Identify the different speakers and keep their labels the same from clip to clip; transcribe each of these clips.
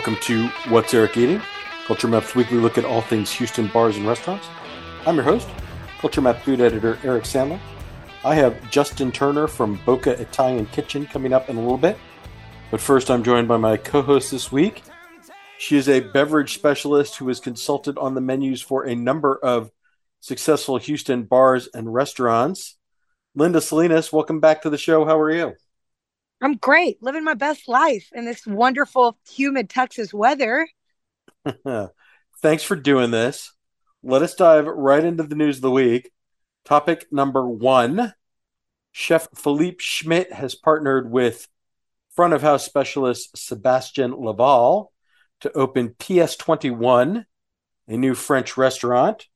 Speaker 1: Welcome to What's Eric Eating? Culture Map's weekly look at all things Houston bars and restaurants. I'm your host, Culture Map food editor Eric Sandler. I have Justin Turner from Bocca Italian Kitchen coming up in a little bit. But first, I'm joined by my co host this week. She is a beverage specialist who has consulted on the menus for a number of successful Houston bars and restaurants. Linda Salinas, welcome back to the show. How are you?
Speaker 2: I'm great, living my best life in this wonderful, humid Texas weather.
Speaker 1: Thanks for doing this. Let us dive right into the news of the week. Topic number one Chef Philippe Schmit has partnered with front of house specialist Sébastien Laval to open PS21, a new French restaurant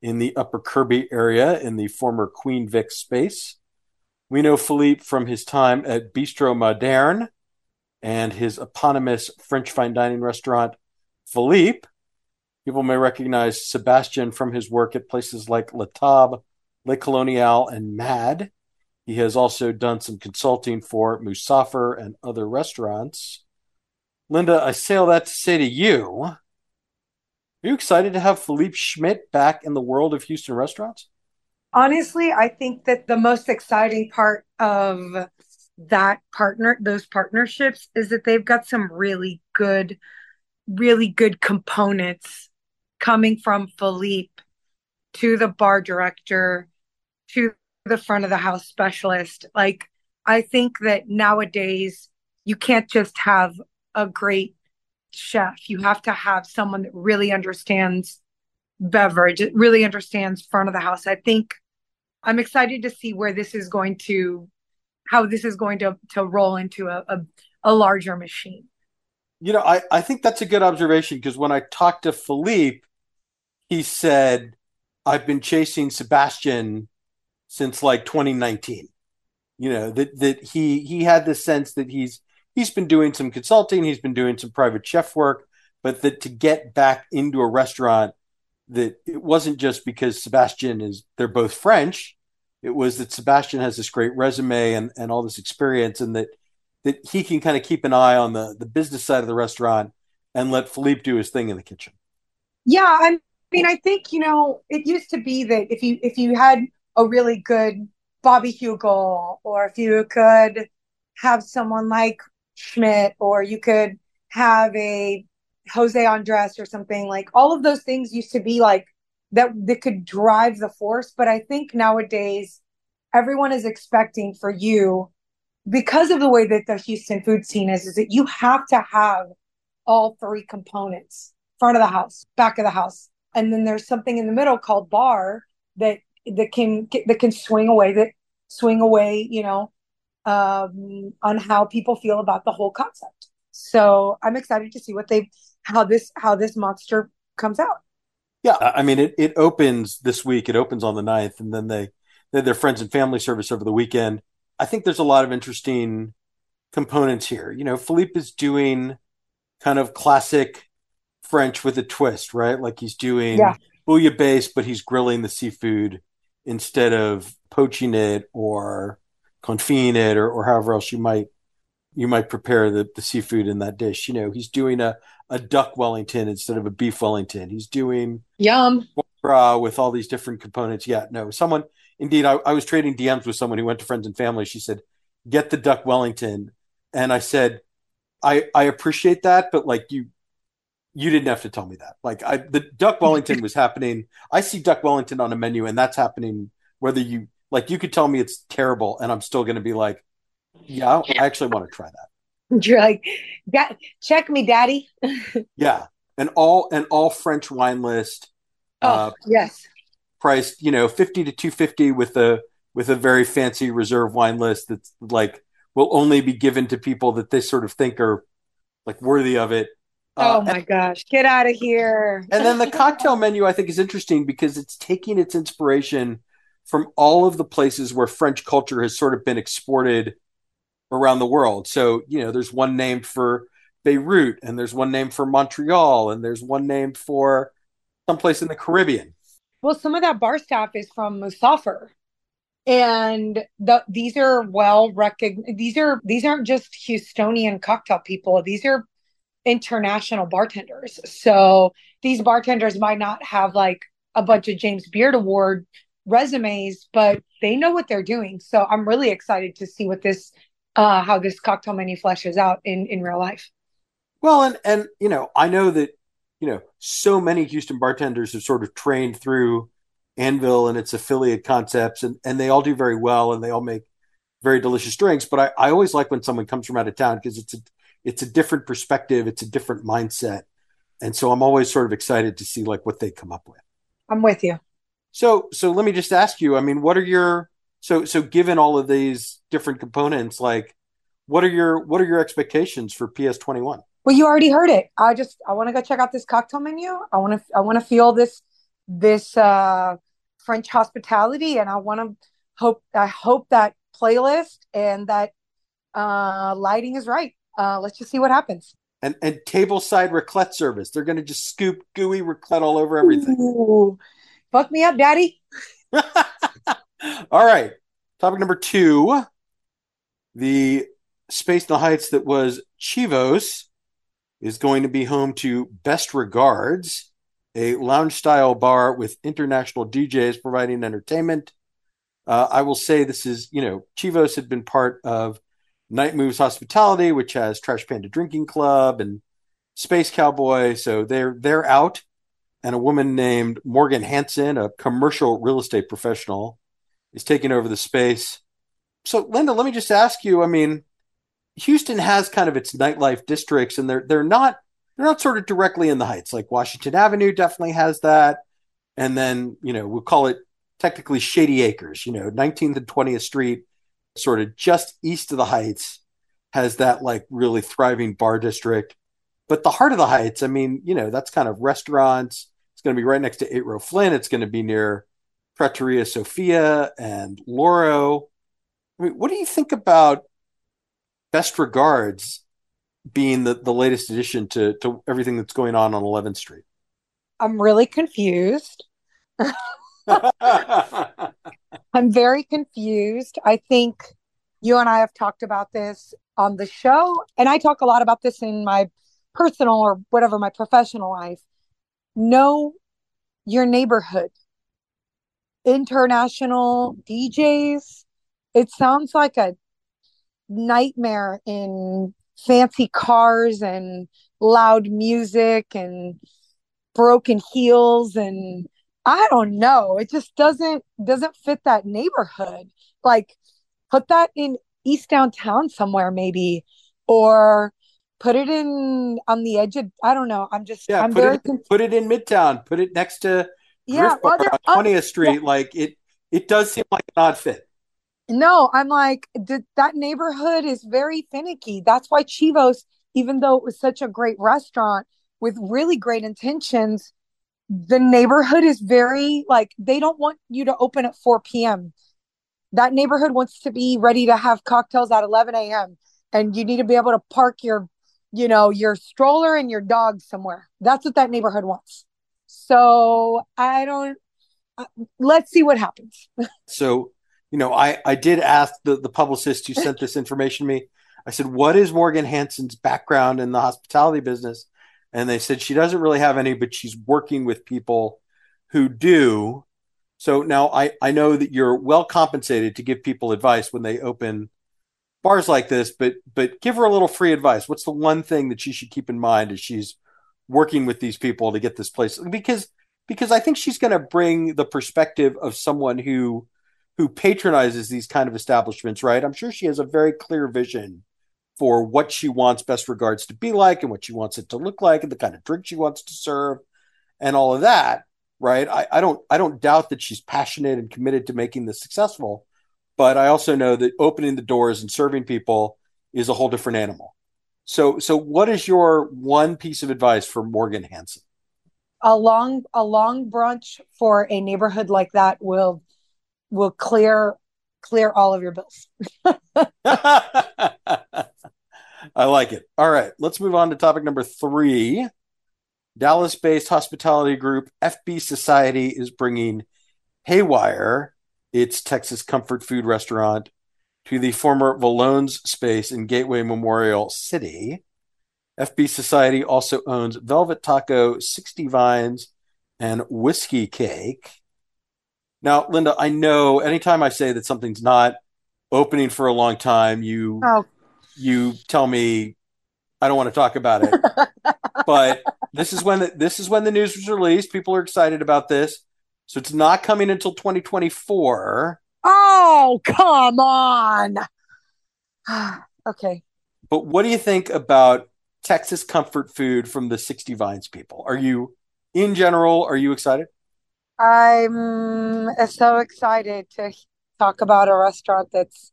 Speaker 1: in the Upper Kirby area in the former Queen Vic space. We know Philippe from his time at Bistro Moderne and his eponymous French fine dining restaurant, Philippe. People may recognize Sébastien from his work at places like La Table, Le Colonial, and Mad. He has also done some consulting for Musafir and other restaurants. Linda, I say all that to say to you, are you excited to have Philippe Schmit back in the world of Houston restaurants?
Speaker 2: Honestly, I think that the most exciting part of that partner, those partnerships, is that they've got some really good, really good components coming from Philippe to the bar director to the front of the house specialist. Like, I think that nowadays you can't just have a great chef, you have to have someone that really understands beverage, really understands front of the house. I think I'm excited to see where this is going to, how this is going to to roll into a, a, a larger machine.
Speaker 1: You know, I, I think that's a good observation because when I talked to Philippe, he said, I've been chasing Sébastien since like 2019. You know, that that he he had the sense that he's he's been doing some consulting, he's been doing some private chef work, but that to get back into a restaurant that it wasn't just because Sébastien is they're both French. It was that Sébastien has this great resume and, and all this experience and that that he can kind of keep an eye on the, the business side of the restaurant and let Philippe do his thing in the kitchen.
Speaker 2: Yeah, I mean I think, you know, it used to be that if you if you had a really good Bobby Hugo or if you could have someone like Schmit or you could have a Jose Andres or something like all of those things used to be like that that could drive the force. But I think nowadays everyone is expecting for you because of the way that the Houston food scene is is that you have to have all three components front of the house back of the house. And then there's something in the middle called bar that that can that can swing away that swing away you know um on how people feel about the whole concept. So i'm excited to see what they how this how this monster comes out.
Speaker 1: Yeah, I mean it it opens this week. It opens on the 9th and then they they their friends and family service over the weekend. I think there's a lot of interesting components here. You know, Philippe is doing kind of classic French with a twist, right? Like he's doing yeah. bouillabaisse, but he's grilling the seafood instead of poaching it or confit it or, or however else you might you might prepare the, the seafood in that dish. You know, he's doing a, a duck Wellington instead of a beef Wellington. He's doing
Speaker 2: yum
Speaker 1: with all these different components. Yeah, no, someone indeed. I, I was trading DMs with someone who went to friends and family. She said, "Get the duck Wellington," and I said, "I I appreciate that, but like you." You didn't have to tell me that. Like I, the Duck Wellington was happening. I see Duck Wellington on a menu, and that's happening. Whether you like, you could tell me it's terrible, and I'm still going to be like, yeah, I actually want to try that.
Speaker 2: You're like, check me, daddy.
Speaker 1: yeah, an all an all French wine list.
Speaker 2: Oh uh, yes,
Speaker 1: priced you know fifty to two fifty with a with a very fancy reserve wine list that's like will only be given to people that they sort of think are like worthy of it.
Speaker 2: Uh, oh my and, gosh, get out of here.
Speaker 1: and then the cocktail menu I think is interesting because it's taking its inspiration from all of the places where French culture has sort of been exported around the world. So, you know, there's one named for Beirut, and there's one named for Montreal, and there's one named for someplace in the Caribbean.
Speaker 2: Well, some of that bar staff is from Musafir. And the, these are well recognized. These are these aren't just Houstonian cocktail people. These are international bartenders. So these bartenders might not have like a bunch of James Beard Award resumes, but they know what they're doing. So I'm really excited to see what this uh how this cocktail menu fleshes out in in real life.
Speaker 1: Well, and and you know, I know that you know so many Houston bartenders have sort of trained through Anvil and its affiliate concepts, and and they all do very well, and they all make very delicious drinks. But I, I always like when someone comes from out of town because it's a it's a different perspective, it's a different mindset, and so I'm always sort of excited to see like what they come up with.
Speaker 2: I'm with you.
Speaker 1: So so let me just ask you. I mean, what are your so so given all of these different components, like what are your what are your expectations for PS twenty one?
Speaker 2: Well, you already heard it. I just I want to go check out this cocktail menu. I want to I want to feel this this uh French hospitality, and I want to hope I hope that playlist and that uh lighting is right. Uh, let's just see what happens.
Speaker 1: And and tableside raclette service. They're going to just scoop gooey raclette all over everything.
Speaker 2: Ooh. Fuck me up, daddy.
Speaker 1: all right. Topic number two. The space in the heights that was Chivos is going to be home to Best Regards, a lounge style bar with international DJs providing entertainment. Uh, I will say this is, you know, Chivos had been part of Night Moves Hospitality, which has Trash Panda Drinking Club and Space Cowboy. So they're they're out. And a woman named Morgan Hanson, a commercial real estate professional, is taking over the space. So, Linda, let me just ask you. I mean, Houston has kind of its nightlife districts, and they're they're not they're not sort of directly in the heights. Like Washington Avenue definitely has that, and then you know we'll call it technically Shady Acres. You know, 19th and 20th Street, sort of just east of the Heights, has that like really thriving bar district. But the heart of the Heights, I mean, you know, that's kind of restaurants. It's going to be right next to Eight Row Flint. It's going to be near Trattoria Sofia and Loro. I mean, what do you think about best regards being the, the latest addition to, to everything that's going on on 11th Street?
Speaker 2: I'm really confused. I'm very confused. I think you and I have talked about this on the show, and I talk a lot about this in my personal or whatever, my professional life. Know your neighborhood. International DJs. It sounds like a nightmare in fancy cars and loud music and broken heels and I don't know. It just doesn't doesn't fit that neighborhood. Like put that in East downtown somewhere maybe or put it in on the edge of I don't know. I'm just
Speaker 1: yeah,
Speaker 2: I'm
Speaker 1: put
Speaker 2: very
Speaker 1: it, put it in Midtown. Put it next to
Speaker 2: yeah,
Speaker 1: well, on 20th
Speaker 2: uh,
Speaker 1: Street. Yeah. Like it it does seem like an odd fit.
Speaker 2: No, I'm like th- that neighborhood is very finicky. That's why Chivos, even though it was such a great restaurant with really great intentions, the neighborhood is very like they don't want you to open at 4 p.m. That neighborhood wants to be ready to have cocktails at 11 a.m. and you need to be able to park your, you know, your stroller and your dog somewhere. That's what that neighborhood wants. So I don't. Uh, let's see what happens.
Speaker 1: so, you know, I I did ask the the publicist who sent this information to me. I said, "What is Morgan Hanson's background in the hospitality business?" and they said she doesn't really have any, but she's working with people who do. So now I, I know that you're well compensated to give people advice when they open bars like this, but but give her a little free advice. What's the one thing that she should keep in mind as she's working with these people to get this place? Because because I think she's going to bring the perspective of someone who who patronizes these kind of establishments, right? I'm sure she has a very clear vision for what she wants best regards to be like and what she wants it to look like and the kind of drink she wants to serve and all of that right I, I don't i don't doubt that she's passionate and committed to making this successful but i also know that opening the doors and serving people is a whole different animal so so what is your one piece of advice for morgan hanson
Speaker 2: a long a long brunch for a neighborhood like that will will clear clear all of your bills
Speaker 1: I like it. All right, let's move on to topic number three. Dallas based hospitality group FB Society is bringing Haywire, its Texas comfort food restaurant, to the former Vallone's space in Gateway Memorial City. FB Society also owns Velvet Taco, 60 Vines, and Whiskey Cake. Now, Linda, I know anytime I say that something's not opening for a long time, you
Speaker 2: Oh,
Speaker 1: you tell me I don't want to talk about it. but this is when the, this is when the news was released. People are excited about this. So it's not coming until 2024.
Speaker 2: Oh, come on. okay.
Speaker 1: But what do you think about Texas comfort food from the 60 Vines people? Are you in general are you excited?
Speaker 2: I'm uh, so excited to talk about a restaurant that's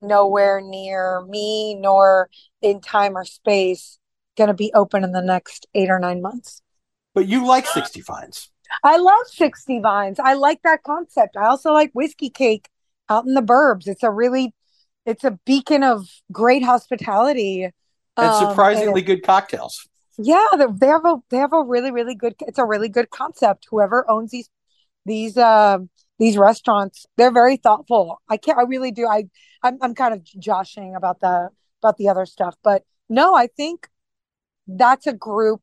Speaker 2: nowhere near me nor in time or space going to be open in the next eight or nine months.
Speaker 1: But you like 60 Vines.
Speaker 2: I love 60 Vines. I like that concept. I also like Whiskey Cake out in the burbs. It's a really, it's a beacon of great hospitality.
Speaker 1: And
Speaker 2: Um,
Speaker 1: surprisingly
Speaker 2: and
Speaker 1: good cocktails.
Speaker 2: yeah, they they have a they have a really really good. It's a really good concept. Whoever owns these these uh these restaurants, they're very thoughtful. I can't. I really do. I I'm I'm kind of joshing about the about the other stuff, but no, I think that's a group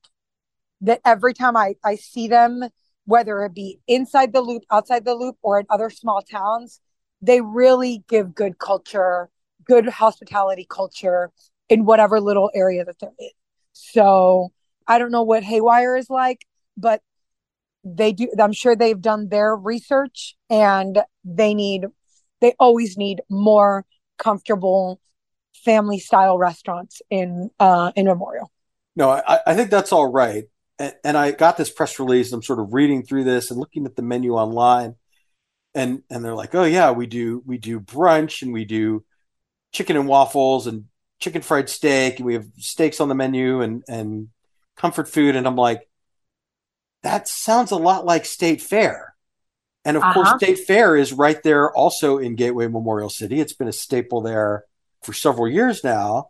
Speaker 2: that every time I, I see them, whether it be inside the loop, outside the loop, or in other small towns, they really give good culture, good hospitality culture in whatever little area that they're in. So I don't know what Haywire is like, but they do, I'm sure they've done their research and they need, they always need more comfortable family style restaurants in uh in Memorial.
Speaker 1: No, I, I think that's all right. And, and I got this press release. I'm sort of reading through this and looking at the menu online. And and they're like, oh yeah, we do we do brunch and we do chicken and waffles and chicken fried steak and we have steaks on the menu and and comfort food. And I'm like, that sounds a lot like State Fair. And of course,
Speaker 2: Uh-huh.
Speaker 1: State Fair is right there also in Gateway Memorial City. It's been a staple there for several years now.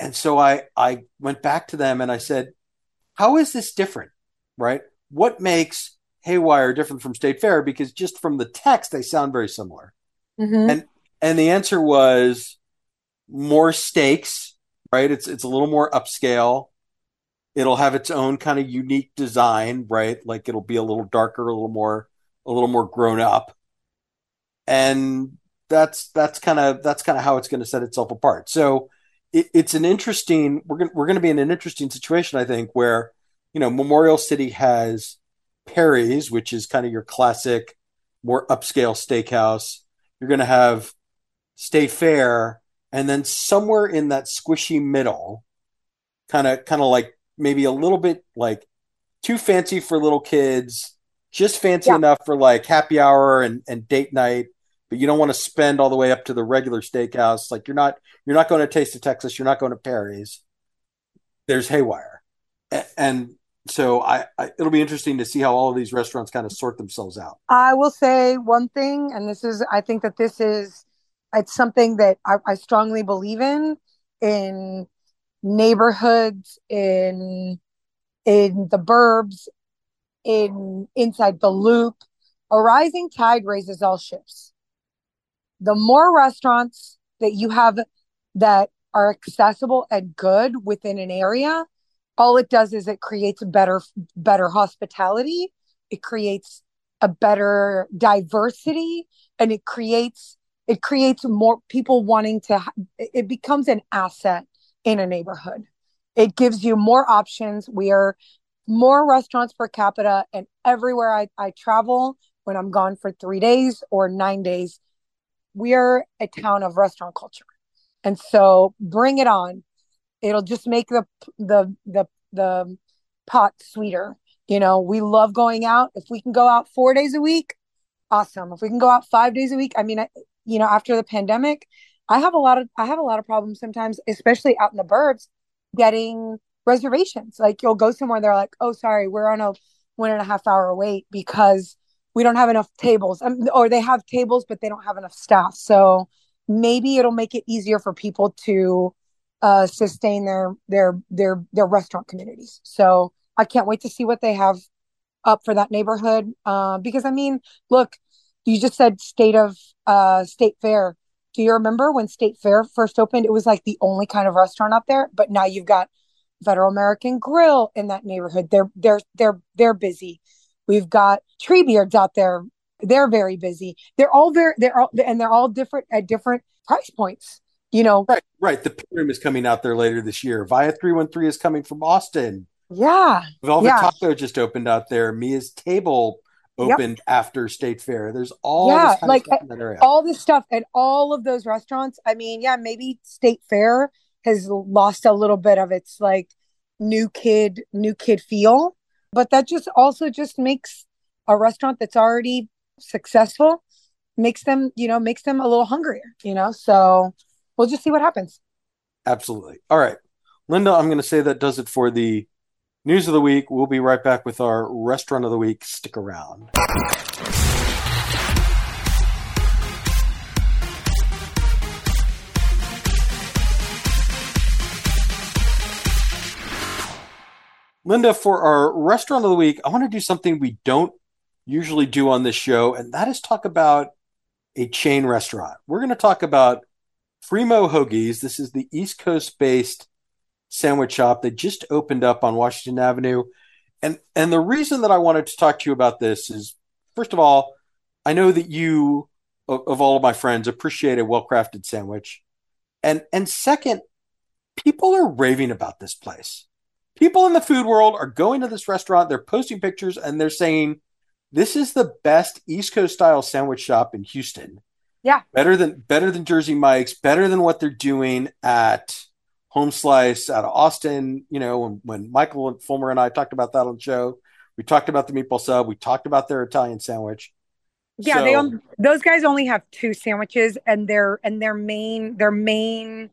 Speaker 1: And so I I went back to them and I said, how is this different? Right? What makes Haywire different from State Fair? Because just from the text, they sound very similar.
Speaker 2: Mm-hmm.
Speaker 1: And and the answer was more stakes, right? It's it's a little more upscale. It'll have its own kind of unique design, right? Like it'll be a little darker, a little more a little more grown up. And that's that's kind of that's kind of how it's going to set itself apart. So it, it's an interesting we're going we're going to be in an interesting situation I think where you know Memorial City has Perry's, which is kind of your classic more upscale steakhouse. You're going to have State Fair and then somewhere in that squishy middle kind of kind of like maybe a little bit like too fancy for little kids, just fancy
Speaker 2: Yeah.
Speaker 1: enough for like happy hour and, and date night, but you don't want to spend all the way up to the regular steakhouse. Like you're not you're not going to Taste of Texas, you're not going to Perry's. There's Haywire, and so I, I it'll be interesting to see how all of these restaurants kind of sort themselves out.
Speaker 2: I will say one thing, and this is, I think that this is, it's something that I, I strongly believe in, in neighborhoods, in in the burbs, in inside the loop. A rising tide raises all ships. The more restaurants that you have that are accessible and good within an area, all it does is it creates better better hospitality. It creates a better diversity and it creates it creates more people wanting to it becomes an asset in a neighborhood. It gives you more options. We are more restaurants per capita and everywhere I, I travel when I'm gone for three days or nine days, we are a town of restaurant culture. And so bring it on. It'll just make the the the the pot sweeter. You know, we love going out. If we can go out four days a week, awesome. If we can go out five days a week, I mean, I, you know, after the pandemic, I have a lot of I have a lot of problems sometimes, especially out in the burbs, getting reservations. Like you'll go somewhere, they're like, "Oh, sorry, we're on a one and a half hour wait because we don't have enough tables," um, or they have tables but they don't have enough staff. So maybe it'll make it easier for people to uh, sustain their their their their restaurant communities. So I can't wait to see what they have up for that neighborhood. Uh, because I mean, look, you just said state of uh, state fair. Do you remember when State Fair first opened? It was like the only kind of restaurant out there, but now you've got Federal American Grill in that neighborhood. They're they're they're they're busy. We've got Treebeards out there. They're very busy. They're all very they're all and they're all different at different price points. You know,
Speaker 1: right, right. The Pilgrim is coming out there later this year. Via three one three is coming from Austin.
Speaker 2: Yeah,
Speaker 1: Velvet
Speaker 2: yeah.
Speaker 1: Taco just opened out there. Mia's Table opened yep. after State Fair. There's all
Speaker 2: yeah, like all this stuff and all of those restaurants. I mean, yeah, maybe State Fair has lost a little bit of its like new kid, new kid feel, but that just also just makes a restaurant that's already successful makes them, you know, makes them a little hungrier, you know. So we'll just see what happens.
Speaker 1: Absolutely. All right, Linda, I'm going to say that does it for the News of the week. We'll be right back with our restaurant of the week. Stick around. Linda, for our restaurant of the week, I want to do something we don't usually do on this show, and that is talk about a chain restaurant. We're going to talk about Primo Hoagies. This is the East Coast based sandwich shop that just opened up on Washington Avenue. And and the reason that I wanted to talk to you about this is first of all, I know that you of, of all of my friends appreciate a well-crafted sandwich. And and second, people are raving about this place. People in the food world are going to this restaurant, they're posting pictures and they're saying this is the best East Coast style sandwich shop in Houston.
Speaker 2: Yeah.
Speaker 1: Better than better than Jersey Mike's, better than what they're doing at home slice out of Austin. You know, when, when Michael Fulmer and I talked about that on the show, we talked about the meatball sub, we talked about their Italian sandwich.
Speaker 2: Yeah, so, they on, those guys only have two sandwiches, and their and their main their main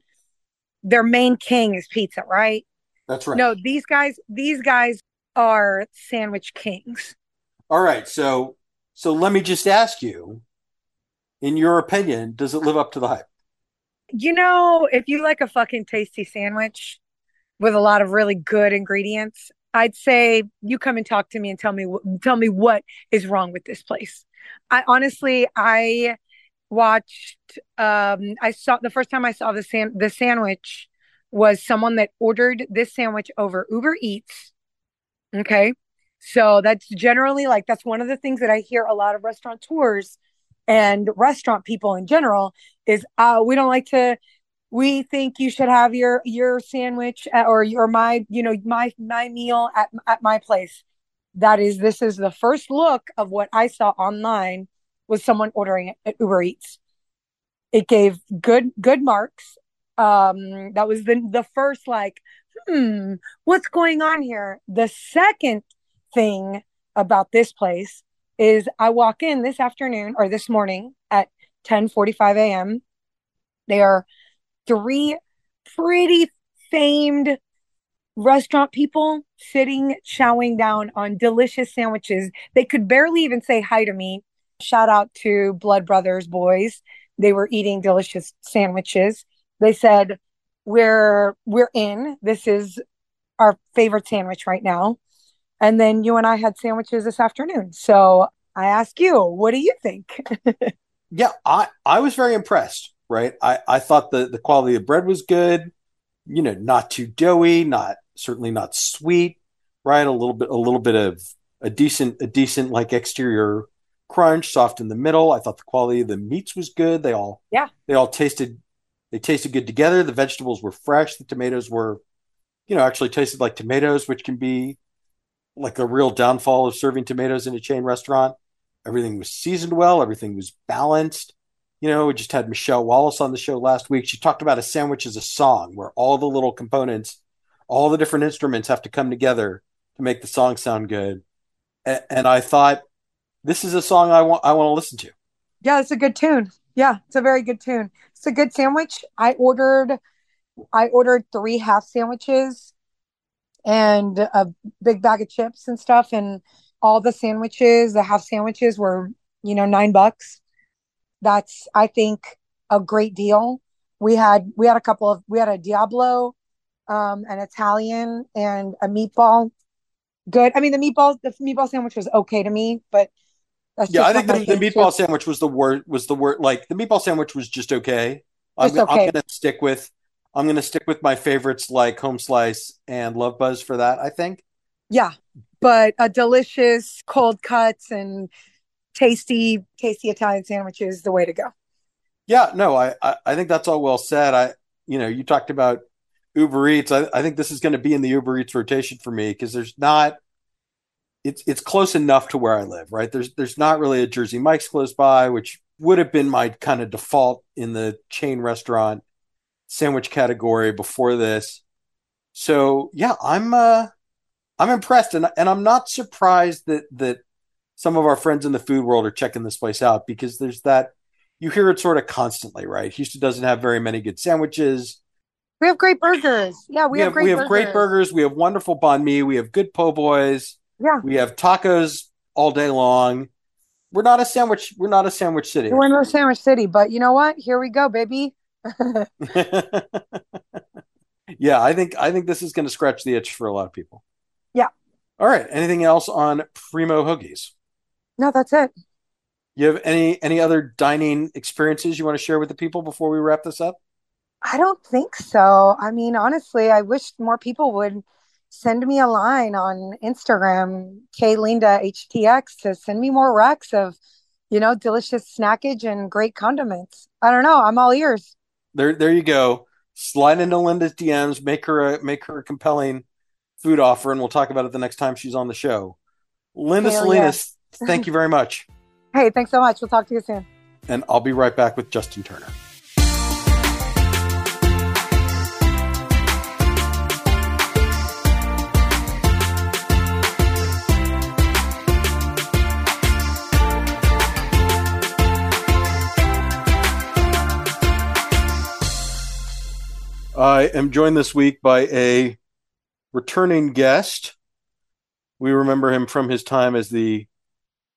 Speaker 2: their main king is pizza, right?
Speaker 1: That's right.
Speaker 2: No, these guys these guys are sandwich kings.
Speaker 1: All right, so so let me just ask you, in your opinion, does it live up to the hype?
Speaker 2: You know, if you like a fucking tasty sandwich with a lot of really good ingredients, I'd say you come and talk to me and tell me tell me what is wrong with this place. I honestly I watched um I saw the first time I saw the san- the sandwich was someone that ordered this sandwich over Uber Eats. Okay? So that's generally like that's one of the things that I hear a lot of restaurateurs and restaurant people in general is uh, we don't like to we think you should have your your sandwich at, or your my you know my my meal at at my place that is this is the first look of what i saw online was someone ordering it at uber eats it gave good good marks um that was the the first like hmm what's going on here the second thing about this place is I walk in this afternoon or this morning at 10:45 a.m. They are three pretty famed restaurant people sitting chowing down on delicious sandwiches. They could barely even say hi to me. Shout out to Blood Brothers boys. They were eating delicious sandwiches. They said, "We're we're in. This is our favorite sandwich right now." And then you and I had sandwiches this afternoon. So I ask you, what do you think?
Speaker 1: yeah, I, I was very impressed, right? I, I thought the, the quality of bread was good, you know, not too doughy, not certainly not sweet, right? A little bit, a little bit of a decent, a decent like exterior crunch, soft in the middle. I thought the quality of the meats was good. They all,
Speaker 2: yeah,
Speaker 1: they all tasted, they tasted good together. The vegetables were fresh. The tomatoes were, you know, actually tasted like tomatoes, which can be like a real downfall of serving tomatoes in a chain restaurant. Everything was seasoned well, everything was balanced. You know, we just had Michelle Wallace on the show last week. She talked about a sandwich as a song where all the little components, all the different instruments have to come together to make the song sound good. And, and I thought, this is a song I want I want to listen to.
Speaker 2: Yeah, it's a good tune. Yeah, it's a very good tune. It's a good sandwich. I ordered I ordered three half sandwiches and a big bag of chips and stuff. And all the sandwiches, the half sandwiches were, you know, nine bucks. That's, I think, a great deal. We had, we had a couple of, we had a Diablo, um, an Italian and a meatball. Good. I mean, the meatball, the meatball sandwich was okay to me, but
Speaker 1: yeah, I think the, the meatball sandwich was the word, was the word, like the meatball sandwich was just okay. I'm,
Speaker 2: okay.
Speaker 1: I'm going to stick with I'm to stick with my favorites like Home Slice and Love Buzz for that, I think.
Speaker 2: Yeah. But a delicious cold cuts and tasty, tasty Italian sandwich is the way to go.
Speaker 1: Yeah, no, I, I, I think that's all well said. I, you know, you talked about Uber Eats. I, I think this is going to be in the Uber Eats rotation for me because there's not, it's it's close enough to where I live, right? There's there's not really a Jersey Mike's close by, which would have been my kind of default in the chain restaurant sandwich category before this. So yeah, I'm uh I'm impressed and and I'm not surprised that that some of our friends in the food world are checking this place out because there's that you hear it sort of constantly, right? Houston doesn't have very many good sandwiches.
Speaker 2: We have great burgers. Yeah, we, we have, have, great
Speaker 1: we have
Speaker 2: burgers.
Speaker 1: great burgers. We have wonderful banh mi. We have good po' boys.
Speaker 2: Yeah.
Speaker 1: We have tacos all day long. We're not a sandwich. We're not a sandwich city.
Speaker 2: We're not a sandwich city, but you know what? Here we go, baby.
Speaker 1: yeah, I think I think this is going to scratch the itch for a lot of people.
Speaker 2: Yeah.
Speaker 1: All right. Anything else on Primo Hoagies?
Speaker 2: No, that's it.
Speaker 1: You have any any other dining experiences you want to share with the people before we wrap this up?
Speaker 2: I don't think so. I mean, honestly, I wish more people would send me a line on Instagram, Klinda HTX, to send me more racks of, you know, delicious snackage and great condiments. I don't know. I'm all ears.
Speaker 1: There, there you go. Slide into Linda's DMs, make her a make her a compelling food offer, and we'll talk about it the next time she's on the show. Linda Hell Salinas, yeah. thank you very much.
Speaker 2: Hey, thanks so much. We'll talk to you soon.
Speaker 1: And I'll be right back with Justin Turner. I am joined this week by a returning guest. We remember him from his time as the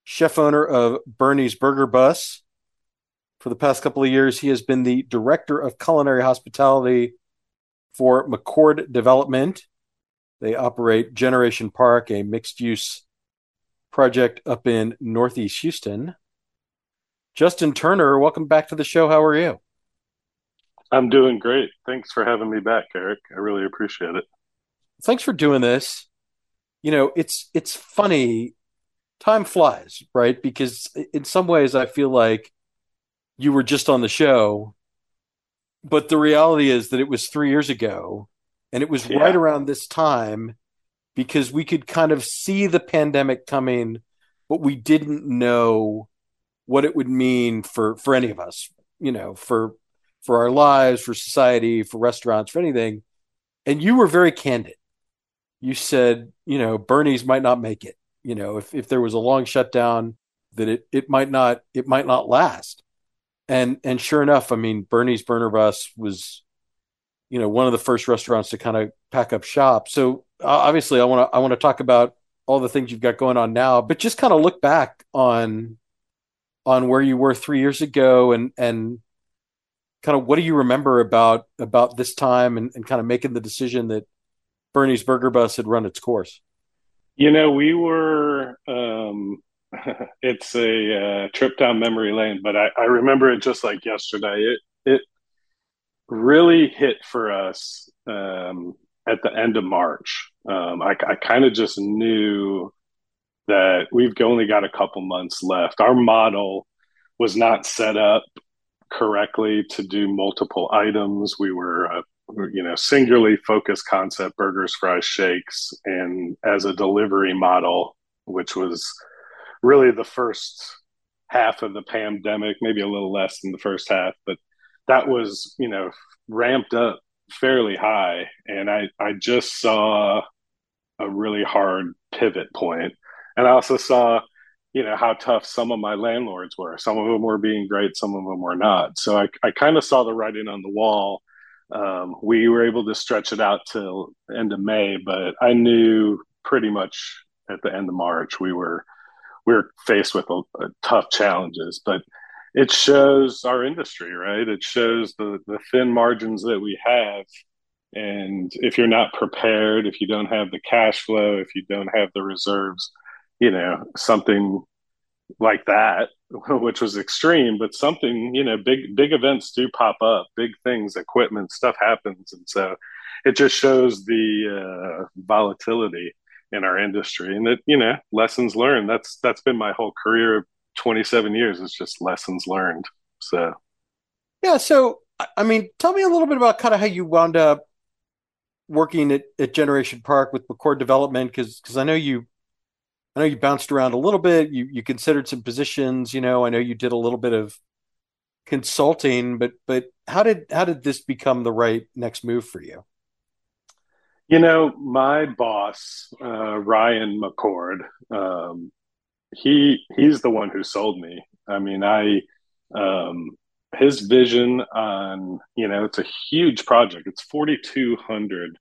Speaker 1: chef owner of Bernie's Burger Bus. For the past couple of years, he has been the director of culinary hospitality for McCord Development. They operate Generation Park, a mixed use project up in Northeast Houston. Justin Turner, welcome back to the show. How are you?
Speaker 3: I'm doing great. Thanks for having me back, Eric. I really appreciate it.
Speaker 1: Thanks for doing this. You know, it's it's funny. Time flies, right? Because in some ways I feel like you were just on the show, but the reality is that it was 3 years ago and it was yeah. right around this time because we could kind of see the pandemic coming, but we didn't know what it would mean for for any of us, you know, for for our lives, for society, for restaurants, for anything. And you were very candid. You said, you know, Bernie's might not make it. You know, if, if there was a long shutdown, that it, it might not it might not last. And and sure enough, I mean, Bernie's Burger Bus was, you know, one of the first restaurants to kind of pack up shop. So uh, obviously, I want to I want to talk about all the things you've got going on now, but just kind of look back on on where you were three years ago and and kind of what do you remember about about this time and, and kind of making the decision that Bernie's Burger Bus had run its course?
Speaker 3: You know, we were. Um, it's a uh, trip down memory lane, but I, I remember it just like yesterday. It it really hit for us um, at the end of March. Um, I, I kind of just knew that we've only got a couple months left. Our model was not set up correctly to do multiple items. We were, uh, you know, singularly focused concept burgers, fries, shakes, and as a delivery model, which was really the first half of the pandemic, maybe a little less than the first half, but that was, you know, ramped up fairly high. And I, I just saw a really hard pivot. And I also saw you know how tough some of my landlords were. Some of them were being great some of them were not. So i, I kind of saw the writing on the wall. Um, we were able to stretch it out till end of may but i knew pretty much at the end of march we were we were faced with a, a tough challenges. But it shows our industry right? It shows the the thin margins that we have. And if you're not prepared if you don't have the cash flow if you don't have the reserves you know something like that which was extreme, but something, you know, big, big events do pop up, big things, equipment, stuff happens. And so it just shows the uh, volatility in our industry and that, you know, lessons learned. That's, that's been my whole career 27 years. It's just lessons learned. So,
Speaker 1: yeah. So, I mean, tell me a little bit about kind of how you wound up working at, at Generation Park with McCord Development, because because I know you I know you bounced around a little bit. You you considered some positions. You know, I know you did a little bit of consulting, but but how did how did this become the right next move for you?
Speaker 3: You know, my boss, uh, Ryan McCord, um, he he's the one who sold me. I mean, I um, his vision on you know it's a huge project. It's forty two hundred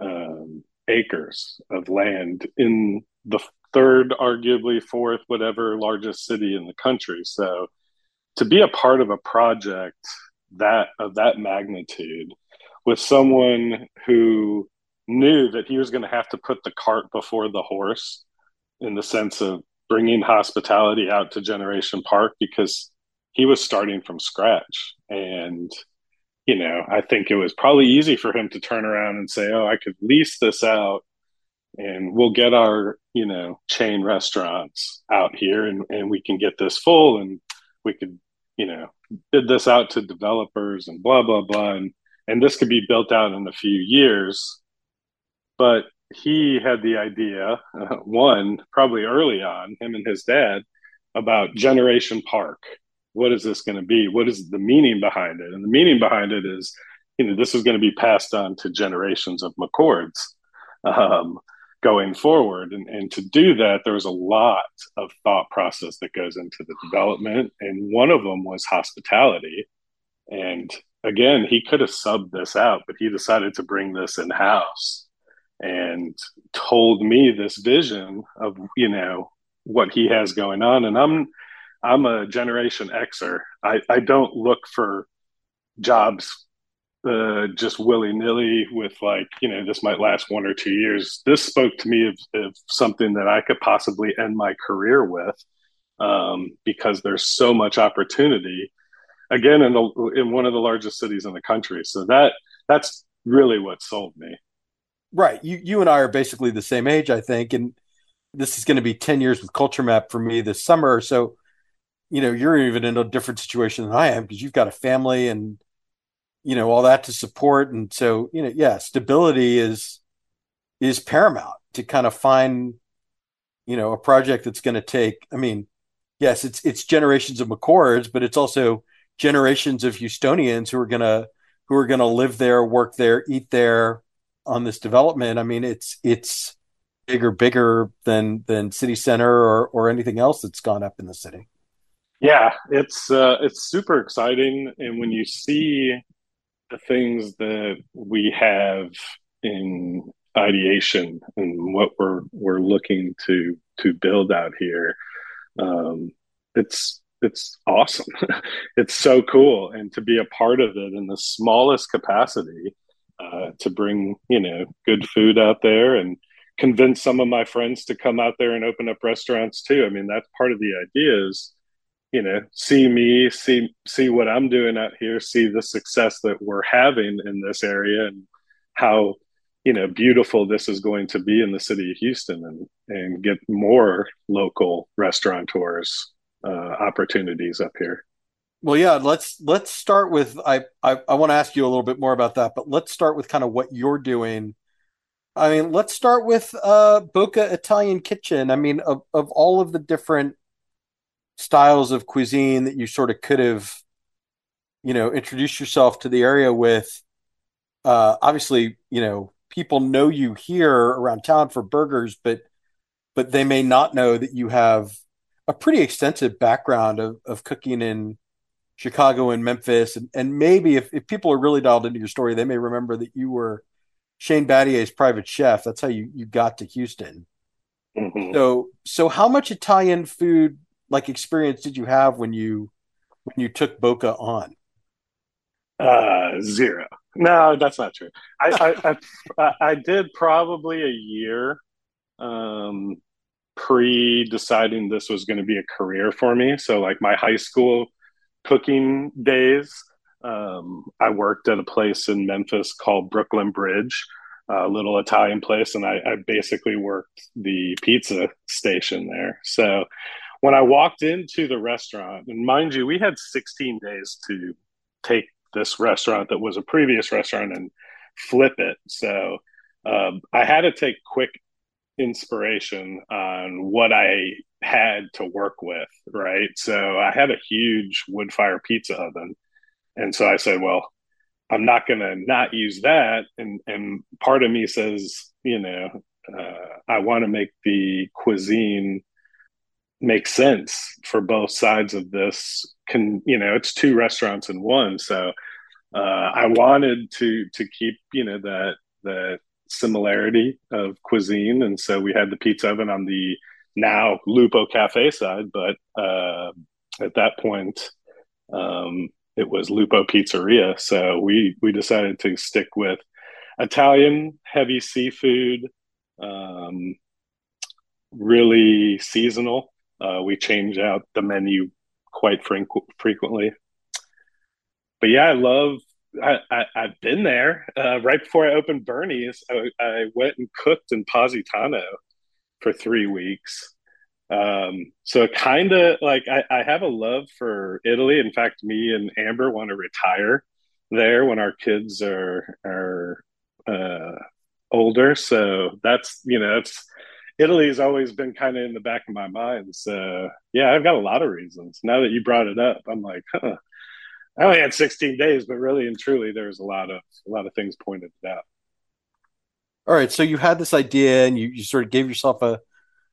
Speaker 3: um, acres of land in the third, arguably fourth, whatever largest city in the country. So to be a part of a project that of that magnitude with someone who knew that he was going to have to put the cart before the horse in the sense of bringing hospitality out to Generation Park because he was starting from scratch and you know i think it was probably easy for him to turn around and say oh i could lease this out and we'll get our you know chain restaurants out here and, and we can get this full and we could you know bid this out to developers and blah blah blah. And and this could be built out in a few years. But he had the idea uh, one probably early on him and his dad about generation park. What is this going to be? What is the meaning behind it? And the meaning behind it is you know this is going to be passed on to generations of mccords. Um, going forward. And, and to do that, there was a lot of thought process that goes into the development. And one of them was hospitality. And again, he could have subbed this out, but he decided to bring this in house and told me this vision of, you know, what he has going on. And I'm, I'm a generation Xer. I, I don't look for jobs uh, just willy nilly with like, you know, this might last one or two years. This spoke to me of, of something that I could possibly end my career with um, because there's so much opportunity. Again, in the, in one of the largest cities in the country, so that that's really what sold me.
Speaker 1: Right, you you and I are basically the same age, I think, and this is going to be ten years with Culture Map for me this summer. So, you know, you're even in a different situation than I am because you've got a family and you know all that to support. And so you know yeah stability is is paramount to kind of find you know a project that's going to take i mean yes it's it's generations of mccords but it's also generations of houstonians who are going to who are going to live there work there eat there on this development. I mean it's it's bigger bigger than than city center or or anything else that's gone up in the city.
Speaker 3: Yeah it's uh it's super exciting. And when you see the things that we have in ideation and what we're we're looking to to build out here um, it's it's awesome. It's so cool. And to be a part of it in the smallest capacity uh, to bring you know good food out there and convince some of my friends to come out there and open up restaurants too. I mean that's part of the idea is you know see me see see what i'm doing out here see the success that we're having in this area and how you know beautiful this is going to be in the city of houston and and get more local restaurateurs uh, opportunities up here.
Speaker 1: Well yeah let's let's start with i i, I want to ask you a little bit more about that but let's start with kind of what you're doing. I mean let's start with uh bocca italian kitchen. I mean of, of all of the different styles of cuisine that you sort of could have, you know, introduced yourself to the area with. Uh, obviously, you know, people know you here around town for burgers, but but they may not know that you have a pretty extensive background of, of cooking in Chicago and Memphis. And, and maybe if, if people are really dialed into your story, they may remember that you were Shane Battier's private chef. That's how you, you got to Houston. Mm-hmm. So so how much Italian food like experience did you have when you when you took Bocca on?
Speaker 3: Uh, zero. No, that's not true. I I, I, I did probably a year um, pre deciding this was going to be a career for me. So, like my high school cooking days, um, I worked at a place in Memphis called Brooklyn Bridge, a little Italian place, and I, I basically worked the pizza station there. So, when I walked into the restaurant, and mind you, we had 16 days to take this restaurant that was a previous restaurant and flip it. So um, I had to take quick inspiration on what I had to work with, right? So I had a huge wood fire pizza oven. And so I said, well, I'm not going to not use that. And, and part of me says, you know, uh, I want to make the cuisine make sense for both sides of this. Can, you know, it's two restaurants in one. So uh, I wanted to, to keep, you know, that, that similarity of cuisine, and so we had the pizza oven on the now Lupo Caffe side, but uh, at that point, um, it was Lupo Pizzeria. So we we decided to stick with Italian heavy seafood, um, really seasonal. Uh, we change out the menu quite frequently. But yeah, I love I, I, have been there. Uh, right before I opened Bernie's, I, I went and cooked in Positano for three weeks. Um, so kind of like I, I have a love for Italy. In fact, me and Amber want to retire there when our kids are are uh, older. So that's you know it's Italy's always been kind of in the back of my mind. So yeah, I've got a lot of reasons. Now that you brought it up, I'm like, huh, I only had 16 days, but really and truly, there's a lot of a lot of things pointed out.
Speaker 1: All right, so you had this idea, and you, you sort of gave yourself a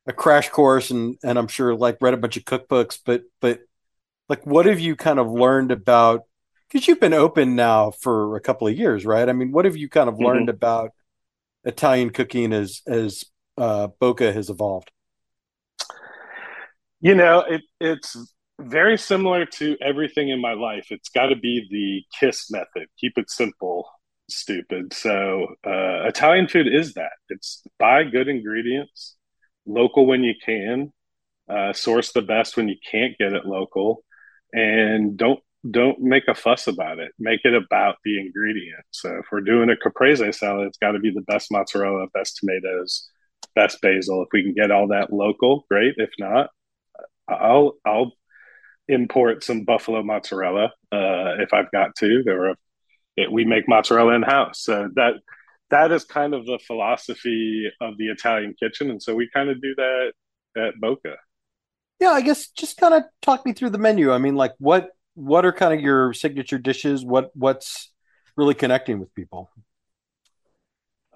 Speaker 1: a crash course, and and I'm sure like read a bunch of cookbooks, but but like what have you kind of learned about? Because you've been open now for a couple of years, right? I mean, what have you kind of mm-hmm. learned about Italian cooking as as uh, Bocca has evolved?
Speaker 3: You know, it, it's very similar to everything in my life. It's got to be the KISS method. Keep it simple, stupid. So uh, Italian food is that. It's buy good ingredients, local when you can, uh, source the best when you can't get it local, and don't don't make a fuss about it. Make it about the ingredient. So if we're doing a caprese salad, it's got to be the best mozzarella, best tomatoes, best basil. If we can get all that local, great. If not, I'll I'll import some buffalo mozzarella uh, if I've got to. There it, we make mozzarella in house, so that that is kind of the philosophy of the Italian kitchen, and so we kind of do that at Bocca.
Speaker 1: Yeah, I guess just kind of talk me through the menu. I mean, like what what are kind of your signature dishes? What what's really connecting with people?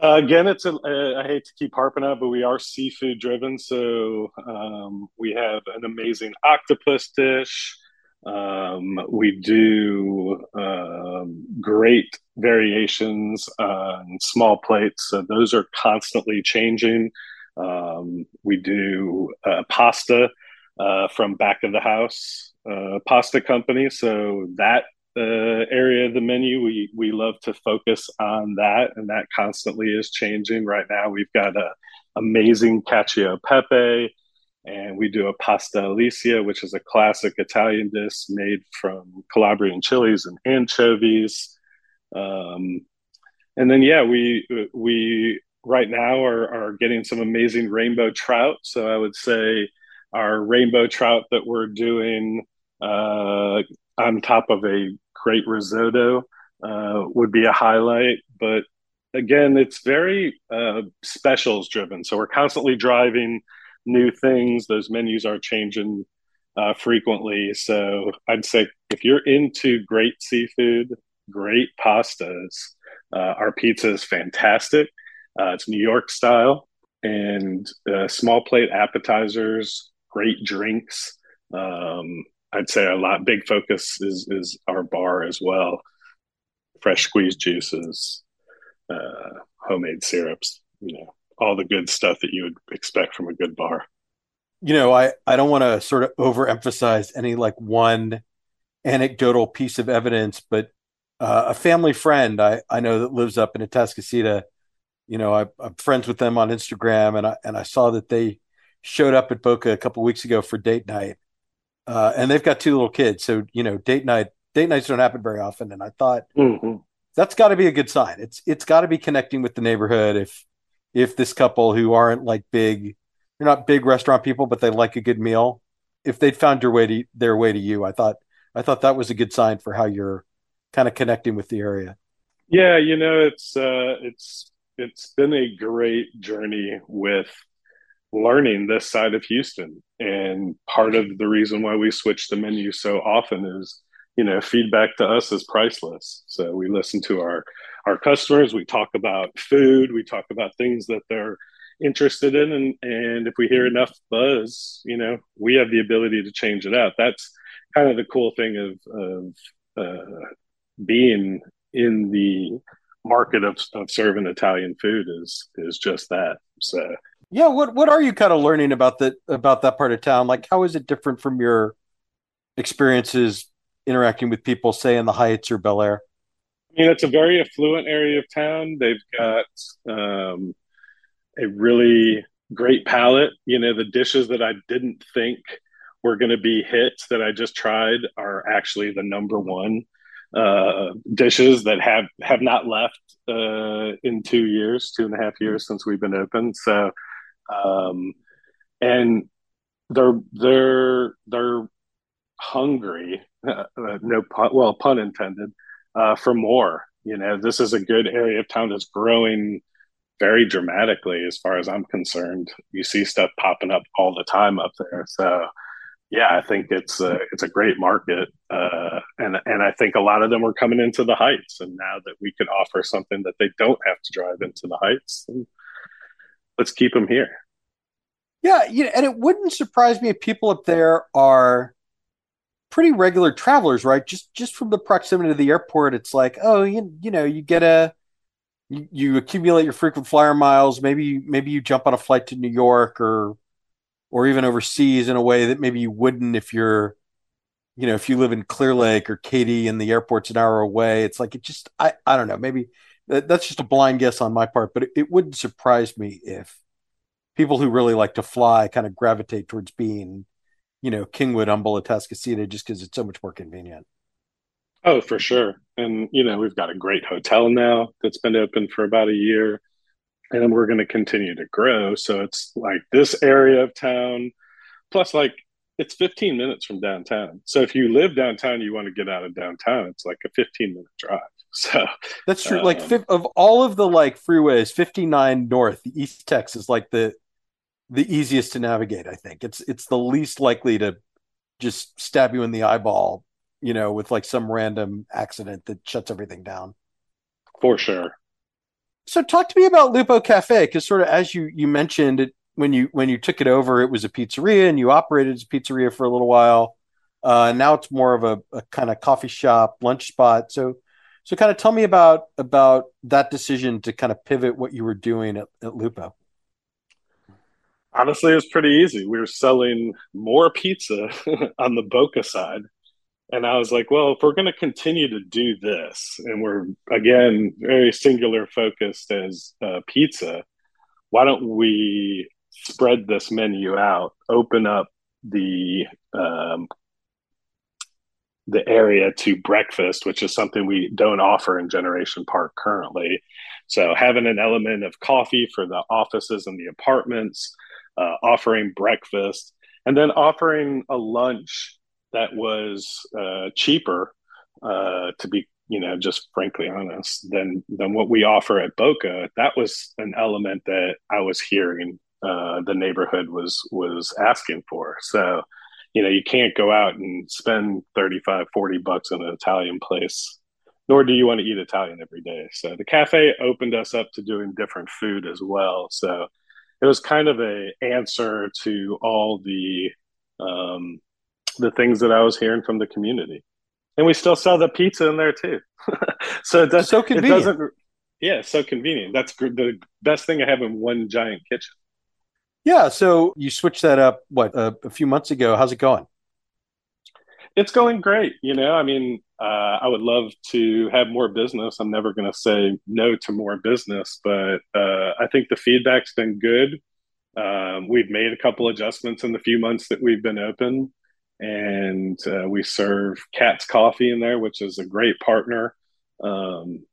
Speaker 3: Uh, again, it's a, I hate to keep harping on, but we are seafood driven. So um, we have an amazing octopus dish. Um, we do um, great variations on small plates. So those are constantly changing. Um, we do uh, pasta uh, from back of the house uh, pasta company. So that uh, area of the menu, we we love to focus on that, and that constantly is changing. Right now, we've got a amazing cacio pepe, and we do a pasta alicia, which is a classic Italian dish made from Calabrian chilies and anchovies. Um, and then, yeah, we we right now are are getting some amazing rainbow trout. So I would say our rainbow trout that we're doing uh, on top of a great risotto uh, would be a highlight. But again, it's very uh, specials driven. So we're constantly driving new things. Those menus are changing uh, frequently. So I'd say if you're into great seafood, great pastas, uh, our pizza is fantastic. Uh, it's New York style and uh, small plate appetizers, great drinks. Um, I'd say a lot big focus is is our bar as well. Fresh squeezed juices, uh, homemade syrups, you know, all the good stuff that you would expect from a good bar.
Speaker 1: You know, I I don't want to sort of overemphasize any like one anecdotal piece of evidence, but uh, a family friend I I know that lives up in Atascocita. You know, I, I'm friends with them on Instagram, and I and I saw that they showed up at Bocca a couple weeks ago for date night, uh, and they've got two little kids, so you know, date night date nights don't happen very often. And I thought mm-hmm. that's got to be a good sign. It's it's got to be connecting with the neighborhood. If if this couple who aren't like big, they're not big restaurant people, but they like a good meal. If they'd found your way to their way to you, I thought I thought that was a good sign for how you're kind of connecting with the area.
Speaker 3: Yeah, you know, it's uh, it's it's been a great journey with learning this side of Houston, and part of the reason why we switch the menu so often is you know feedback to us is priceless. So we listen to our our customers, we talk about food, we talk about things that they're interested in and and if we hear enough buzz you know we have the ability to change it out that's kind of the cool thing of of uh, being in the market of, of serving Italian food is is just that. So
Speaker 1: yeah, what what are you kind of learning about that about that part of town? Like, how is it different from your experiences interacting with people, say in the Heights or Bellaire?
Speaker 3: I mean, it's a very affluent area of town. They've got um, a really great palate. You know, the dishes that I didn't think were going to be hits that I just tried are actually the number one uh, dishes that have have not left uh, in two years, two and a half years since we've been open. So, um, and they're they're they're hungry. No pun, well pun intended uh, for more. You know, this is a good area of town that's growing very dramatically, as far as I'm concerned. You see stuff popping up all the time up there. So yeah, I think it's a, it's a great market, uh, and and I think a lot of them are coming into the Heights, and now that we could offer something that they don't have to drive into the Heights, let's keep them here.
Speaker 1: Yeah, you know, and it wouldn't surprise me if people up there are pretty regular travelers, right? Just just from the proximity to the airport, it's like, oh, you you know, you get a you, you accumulate your frequent flyer miles. Maybe maybe you jump on a flight to New York or or even overseas in a way that maybe you wouldn't if you're you know if you live in clear lake or katy and the airport's an hour away it's like it just i i don't know maybe that's just a blind guess on my part but it, it wouldn't surprise me if people who really like to fly kind of gravitate towards being you know kingwood humble atascocita just because it's so much more convenient
Speaker 3: oh for sure and you know we've got a great hotel now that's been open for about a year and we're going to continue to grow. So it's like this area of town, plus like it's 15 minutes from downtown. So if you live downtown, you want to get out of downtown, it's like a 15 minute drive. So
Speaker 1: that's true. Um, like of all of the like freeways, 59 north, the East Texas, like the the easiest to navigate. I think it's it's the least likely to just stab you in the eyeball, you know, with like some random accident that shuts everything down.
Speaker 3: For sure
Speaker 1: so talk to me about Lupo Caffe because sort of as you you mentioned it when you when you took it over, it was a pizzeria and you operated as a pizzeria for a little while. Uh, now it's more of a, a kind of coffee shop, lunch spot. So so kind of tell me about about that decision to kind of pivot what you were doing at, at Lupo.
Speaker 3: Honestly, it was pretty easy. We were selling more pizza on the Bocca side and I was like, well, if we're going to continue to do this, and we're again very singular focused as uh, pizza, why don't we spread this menu out, open up the um, the area to breakfast, which is something we don't offer in Generation Park currently. So having an element of coffee for the offices and the apartments, uh, offering breakfast, and then offering a lunch that was uh, cheaper, uh, to be you know just frankly honest, than than what we offer at Bocca. That was an element that I was hearing uh, the neighborhood was was asking for. So you know you can't go out and spend 35 40 bucks in an italian place nor do you want to eat italian every day so the cafe opened us up to doing different food as well so it was kind of a answer to all the um, the things that I was hearing from the community. And we still sell the pizza in there too. so it does so convenient. It doesn't yeah, so convenient. That's the best thing I have in one giant kitchen.
Speaker 1: Yeah, so you switched that up what a few months ago. How's it going?
Speaker 3: It's going great. You know, I mean, uh, I would love to have more business. I'm never going to say no to more business, but uh, I think the feedback's been good. Um, we've made a couple adjustments in the few months that we've been open, and uh, we serve Katz Coffee in there, which is a great partner. Um,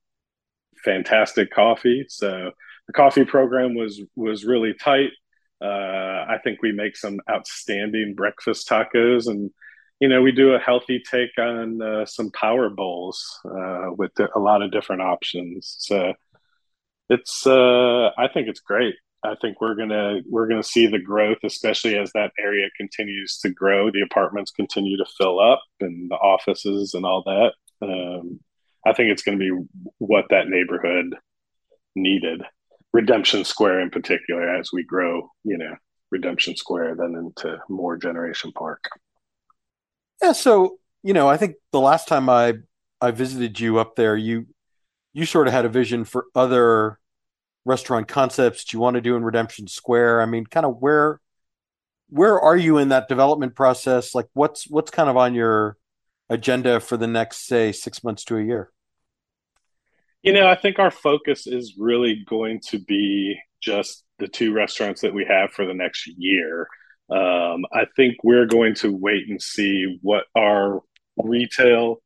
Speaker 3: fantastic coffee. So the coffee program was was really tight. Uh, I think we make some outstanding breakfast tacos, and you know we do a healthy take on uh, some power bowls uh, with a lot of different options. So it's uh, I think it's great. I think we're gonna we're gonna see the growth, especially as that area continues to grow. The apartments continue to fill up, and the offices and all that. Um, I think it's going to be what that neighborhood needed. Redemption Square, in particular, as we grow, you know, Redemption Square, then into more Generation Park.
Speaker 1: Yeah, so you know, I think the last time I I visited you up there, you you sort of had a vision for other restaurant concepts you want to do in Redemption Square. I mean, kind of where where are you in that development process? Like, what's what's kind of on your agenda for the next, say, six months to a year?
Speaker 3: You know, I think our focus is really going to be just the two restaurants that we have for the next year. Um, I think we're going to wait and see what our retail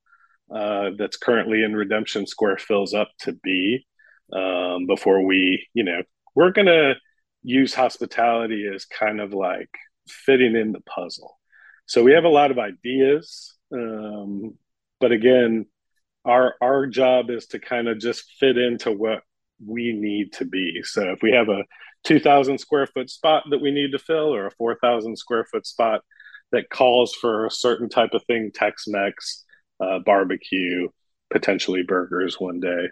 Speaker 3: uh, that's currently in Redemption Square fills up to be um, before we, you know, we're going to use hospitality as kind of like fitting in the puzzle. So we have a lot of ideas, um, but again, our our job is to kind of just fit into what we need to be. So if we have a 2,000 square foot spot that we need to fill, or a 4,000 square foot spot that calls for a certain type of thing, Tex-Mex, uh, barbecue, potentially burgers one day.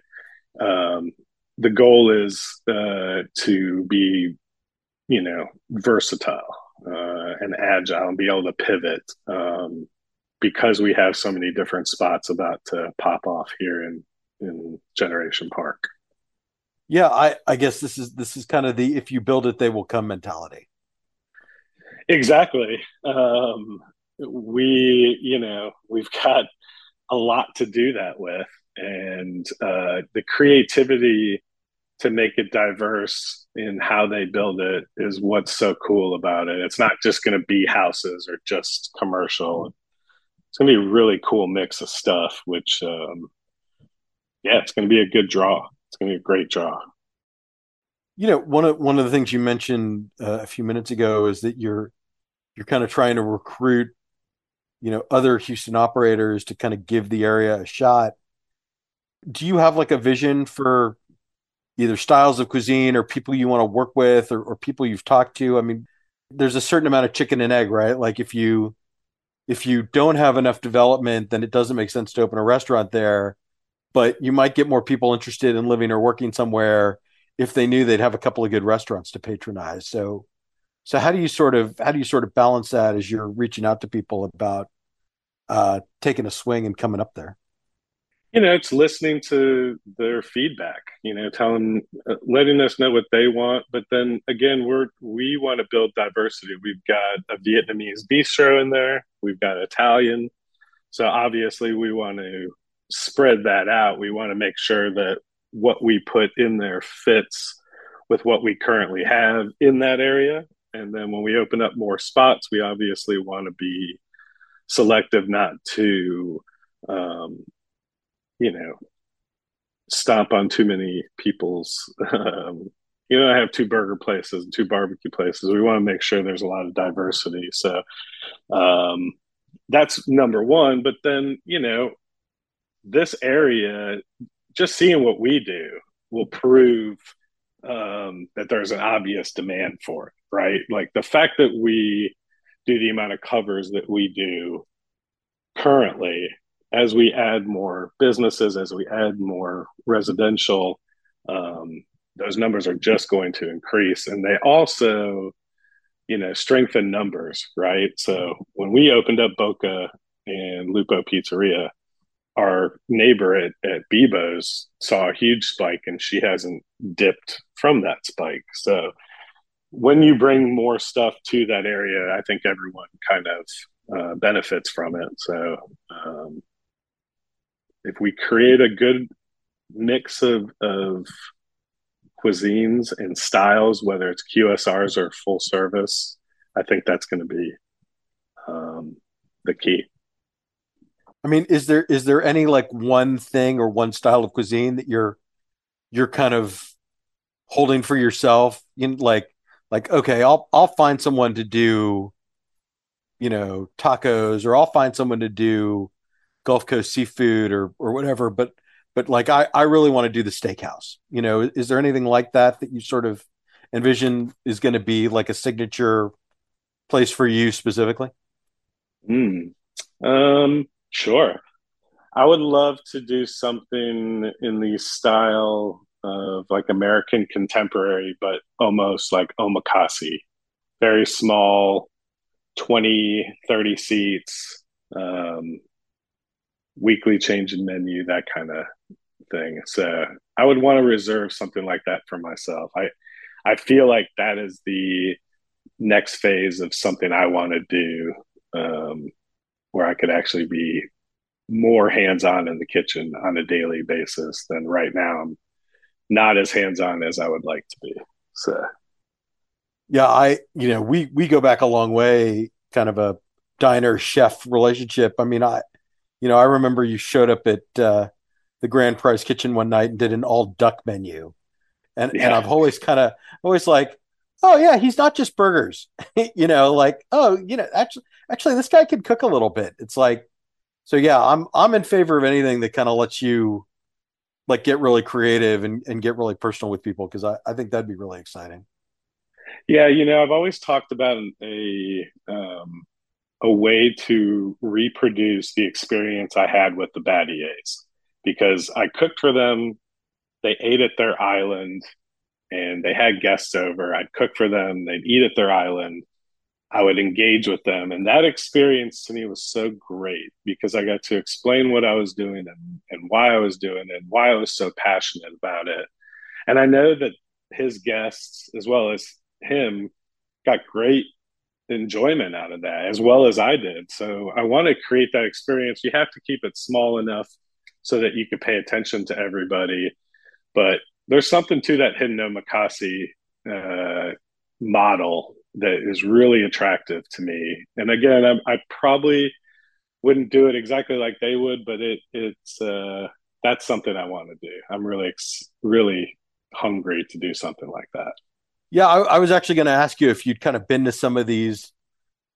Speaker 3: Um, the goal is uh, to be, you know, versatile uh, and agile and be able to pivot um, because we have so many different spots about to pop off here in in Generation Park.
Speaker 1: Yeah, I, I guess this is this is kind of the if you build it, they will come mentality.
Speaker 3: Exactly. Um, we, you know, we've got a lot to do that with, and uh, the creativity to make it diverse in how they build it is what's so cool about it. It's not just going to be houses or just commercial. It's to be a really cool mix of stuff, which, um, yeah, it's to be a good draw. It's to be a great draw.
Speaker 1: You know, one of one of the things you mentioned uh, a few minutes ago is that you're you're kind of trying to recruit, you know, other Houston operators to kind of give the area a shot. Do you have like a vision for either styles of cuisine or people you want to work with or, or people you've talked to. I mean, there's a certain amount of chicken and egg, right? Like if you if you don't have enough development, then it doesn't make sense to open a restaurant there. But you might get more people interested in living or working somewhere if they knew they'd have a couple of good restaurants to patronize. So so how do you sort of how do you sort of balance that as you're reaching out to people about uh, taking a swing and coming up there?
Speaker 3: You know it's listening to their feedback you know telling uh, letting us know what they want. But then again we're we want to build diversity. We've got a vietnamese bistro in there. We've got italian. So obviously we want to spread that out. We want to make sure that what we put in there fits with what we currently have in that area. And then when we open up more spots we obviously want to be selective not to um, you know stomp on too many people's um, you know i have two burger places and two barbecue places. We want to make sure there's a lot of diversity. So um, that's number one. But then you know this area just seeing what we do will prove um, that there's an obvious demand for it right? Like the fact that we do the amount of covers that we do currently as we add more businesses, as we add more residential, um, those numbers are just going to increase. And they also, you know, strengthen numbers, right? So when we opened up Bocca and Lupo Pizzeria, our neighbor at, at Bebo's saw a huge spike and she hasn't dipped from that spike. So when you bring more stuff to that area, I think everyone kind of uh, benefits from it. So um, if we create a good mix of, of cuisines and styles, whether it's QSRs or full service, I think that's going to be um, the key.
Speaker 1: I mean, is there is there any like one thing or one style of cuisine that you're you're kind of holding for yourself? You know, like like okay, I'll I'll find someone to do, you know, tacos, or I'll find someone to do Gulf Coast seafood or or whatever. But but like I I really want to do the steakhouse. You know, is there anything like that that you sort of envision is going to be like a signature place for you specifically?
Speaker 3: Mm. Um, Sure. I would love to do something in the style of like American contemporary, but almost like omakase. Very small, 20, 30 seats, um, weekly change in menu, that kind of thing. So I would want to reserve something like that for myself. I I feel like that is the next phase of something I want to do. Um, where I could actually be more hands on in the kitchen on a daily basis than right now. I'm not as hands on as I would like to be. So,
Speaker 1: yeah, I, you know, we, we go back a long way, kind of a diner chef relationship. I mean, I, you know, I remember you showed up at uh, the Grand Prize Kitchen one night and did an all duck menu. And, yeah. and I've always kind of, always like, oh yeah, he's not just burgers, you know, like, oh, you know, actually, actually this guy can cook a little bit. It's like, so yeah, I'm, I'm in favor of anything that kind of lets you like get really creative and, and get really personal with people. Cause I, I think that'd be really exciting.
Speaker 3: Yeah. You know, I've always talked about a, um, a way to reproduce the experience I had with the Battiers because I cooked for them. They ate at their island and they had guests over. I'd cook for them, they'd eat at their island. I would engage with them. And that experience to me was so great because I got to explain what I was doing and, and why I was doing it and why I was so passionate about it. And I know that his guests, as well as him, got great enjoyment out of that, as well as I did. So I want to create that experience. You have to keep it small enough so that you can pay attention to everybody. But there's something to that hidden omakase uh, model that is really attractive to me. And again, I, I, probably wouldn't do it exactly like they would, but it it's uh, that's something I want to do. I'm really really hungry to do something like that.
Speaker 1: Yeah, I, I was actually going to ask you if you'd kind of been to some of these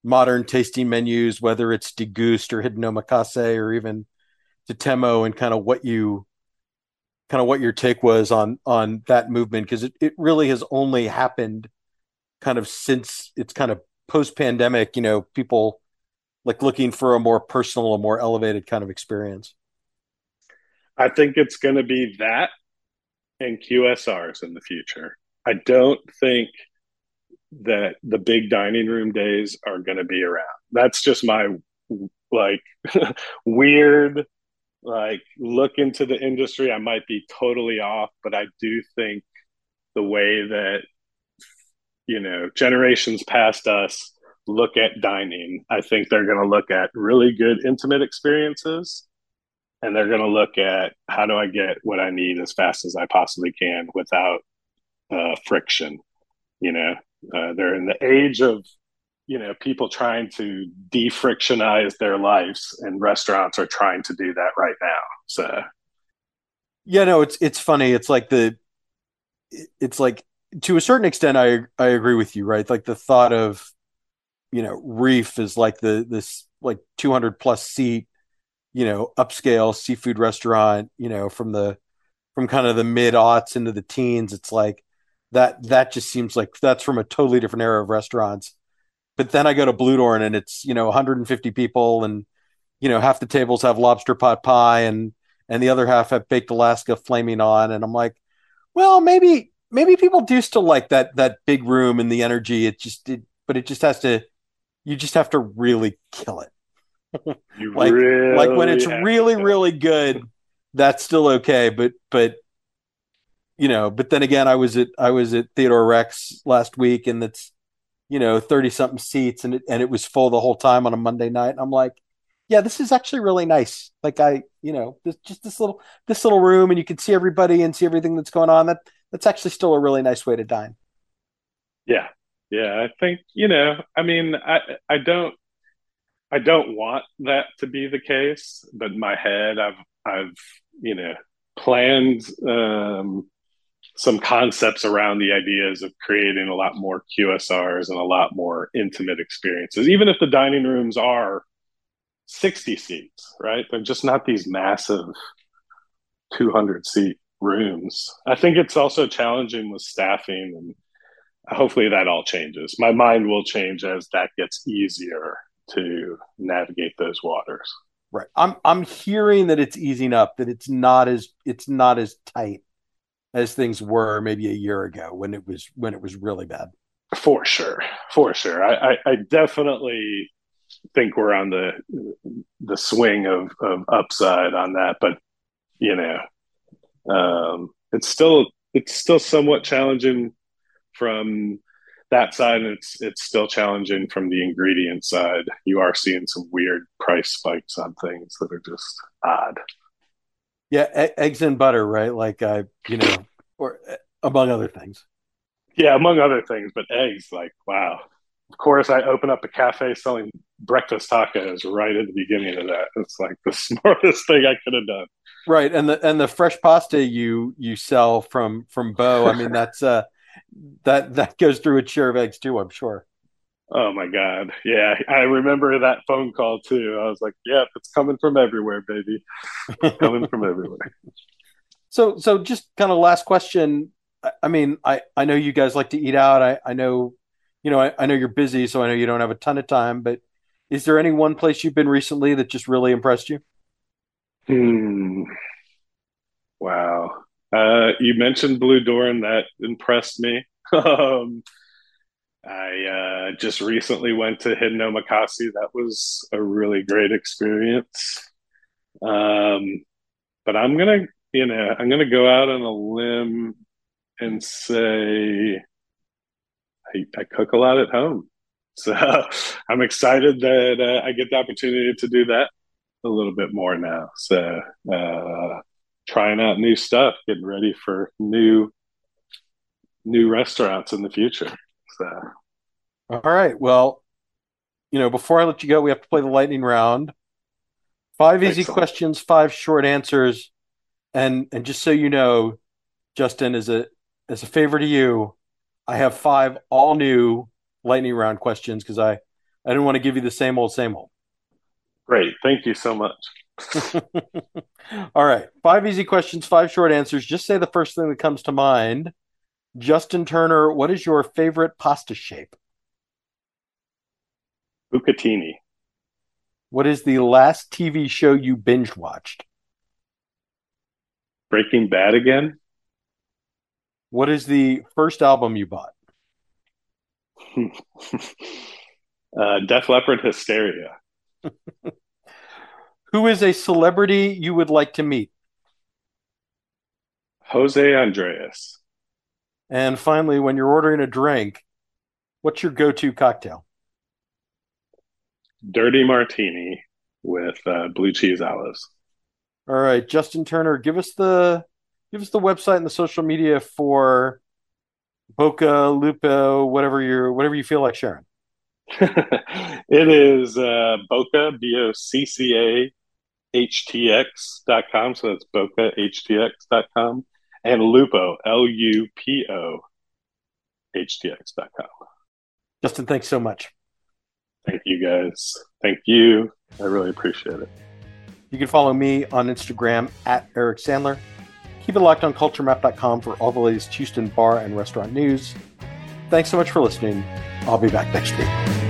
Speaker 1: modern tasting menus, whether it's Degust or Hidden Omakase or even Tatemó, and kind of what you kind of what your take was on on that movement because it, it really has only happened kind of since it's kind of post pandemic you know people like looking for a more personal a more elevated kind of experience.
Speaker 3: I think it's going to be that and qsrs in the future i don't think that the big dining room days are going to be around that's just my like weird like look into the industry. I might be totally off, but I do think the way that you know generations past us look at dining, I think they're going to look at really good intimate experiences and they're going to look at how do I get what I need as fast as I possibly can without uh, friction. You know, uh, they're in the age of you know people trying to defrictionize their lives and restaurants are trying to do that right now so.
Speaker 1: Yeah no it's it's funny. It's like the it's like to a certain extent i i agree with you right? Like the thought of you know reef is like the this like 200 plus seat you know upscale seafood restaurant you know from the from kind of the mid aughts into the teens. It's like that that just seems like that's from a totally different era of restaurants but then I go to Blue Bludorn and it's you know 150 people and you know half the tables have lobster pot pie and and the other half have baked Alaska flaming on and I'm like, well maybe maybe people do still like that that big room and the energy. It just it, but it just has to you just have to really kill it. like really like when it's really really good, that's still okay. But but you know, but then again, I was at I was at Theodore Rex last week, and it's you know, 30 something seats and it, and it was full the whole time on a Monday night. And I'm like, yeah, this is actually really nice. Like I, you know, this, just this little, this little room and you can see everybody and see everything that's going on. That that's actually still a really nice way to dine.
Speaker 3: Yeah. Yeah. I think, you know, I mean, I, I don't, I don't want that to be the case, but in my head, I've, I've, you know, planned, um, some concepts around the ideas of creating a lot more QSRs and a lot more intimate experiences, even if the dining rooms are 60 seats, right? They're just not these massive 200 seat rooms. I think it's also challenging with staffing and hopefully that all changes. My mind will change as that gets easier to navigate those waters.
Speaker 1: Right. I'm I'm hearing that it's easing up, that it's not as it's not as tight as things were maybe a year ago when it was when it was really bad.
Speaker 3: For sure. For sure. I, I, I definitely think we're on the the swing of, of upside on that. But you know, um, it's still it's still somewhat challenging from that side, and it's it's still challenging from the ingredient side. You are seeing some weird price spikes on things that are just odd.
Speaker 1: Yeah, eggs and butter, right? Like I, uh, you know, or uh, among other things.
Speaker 3: Yeah, among other things, but eggs, like wow. Of course, I open up a cafe selling breakfast tacos right at the beginning of that. It's like the smartest thing I could have done.
Speaker 1: Right, and the and the fresh pasta you you sell from from Bo. I mean, that's uh that that goes through a share of eggs too. I'm sure.
Speaker 3: Oh my god, yeah, I remember that phone call too. I was like, "Yep, it's coming from everywhere, baby, it's coming from everywhere."
Speaker 1: So, so just kind of last question. I mean, I I know you guys like to eat out. I I know, you know, I, I know you're busy, so I know you don't have a ton of time. But is there any one place you've been recently that just really impressed you?
Speaker 3: Hmm. Wow. Uh, you mentioned Bludorn, and that impressed me. um, I uh, just recently went to Hidden. That was a really great experience. Um, but I'm gonna, you know, I'm gonna go out on a limb and say I, I cook a lot at home. So I'm excited that uh, I get the opportunity to do that a little bit more now. So uh, trying out new stuff, getting ready for new new restaurants in the future. So
Speaker 1: all right. Well, you know, before I let you go, we have to play the lightning round. Five easy Excellent. questions, five short answers. And and just so you know, Justin, as a as a favor to you, I have five all new lightning round questions because I I didn't want to give you the same old same old.
Speaker 3: Great. Thank you so much.
Speaker 1: All right. Five easy questions, five short answers. Just say the first thing that comes to mind. Justin Turner, what is your favorite pasta shape?
Speaker 3: Bucatini.
Speaker 1: What is the last TV show you binge watched?
Speaker 3: Breaking Bad again.
Speaker 1: What is the first album you bought?
Speaker 3: uh, Def Leppard Hysteria.
Speaker 1: Who is a celebrity you would like to meet?
Speaker 3: Jose Andres.
Speaker 1: And finally, when you're ordering a drink, what's your go to cocktail?
Speaker 3: Dirty martini with uh, blue cheese olives.
Speaker 1: All right, Justin Turner, give us the give us the website and the social media for Bocca Lupo, whatever you whatever you feel like sharing.
Speaker 3: it is uh, Bocca dot com. So that's Bocca htx.com and Lupo L U P O htx.com.
Speaker 1: Justin, thanks so much.
Speaker 3: Thank you guys. Thank you. I really appreciate it.
Speaker 1: You can follow me on Instagram at Eric Sandler. Keep it locked on culturemap.com for all the latest Houston bar and restaurant news. Thanks so much for listening. I'll be back next week.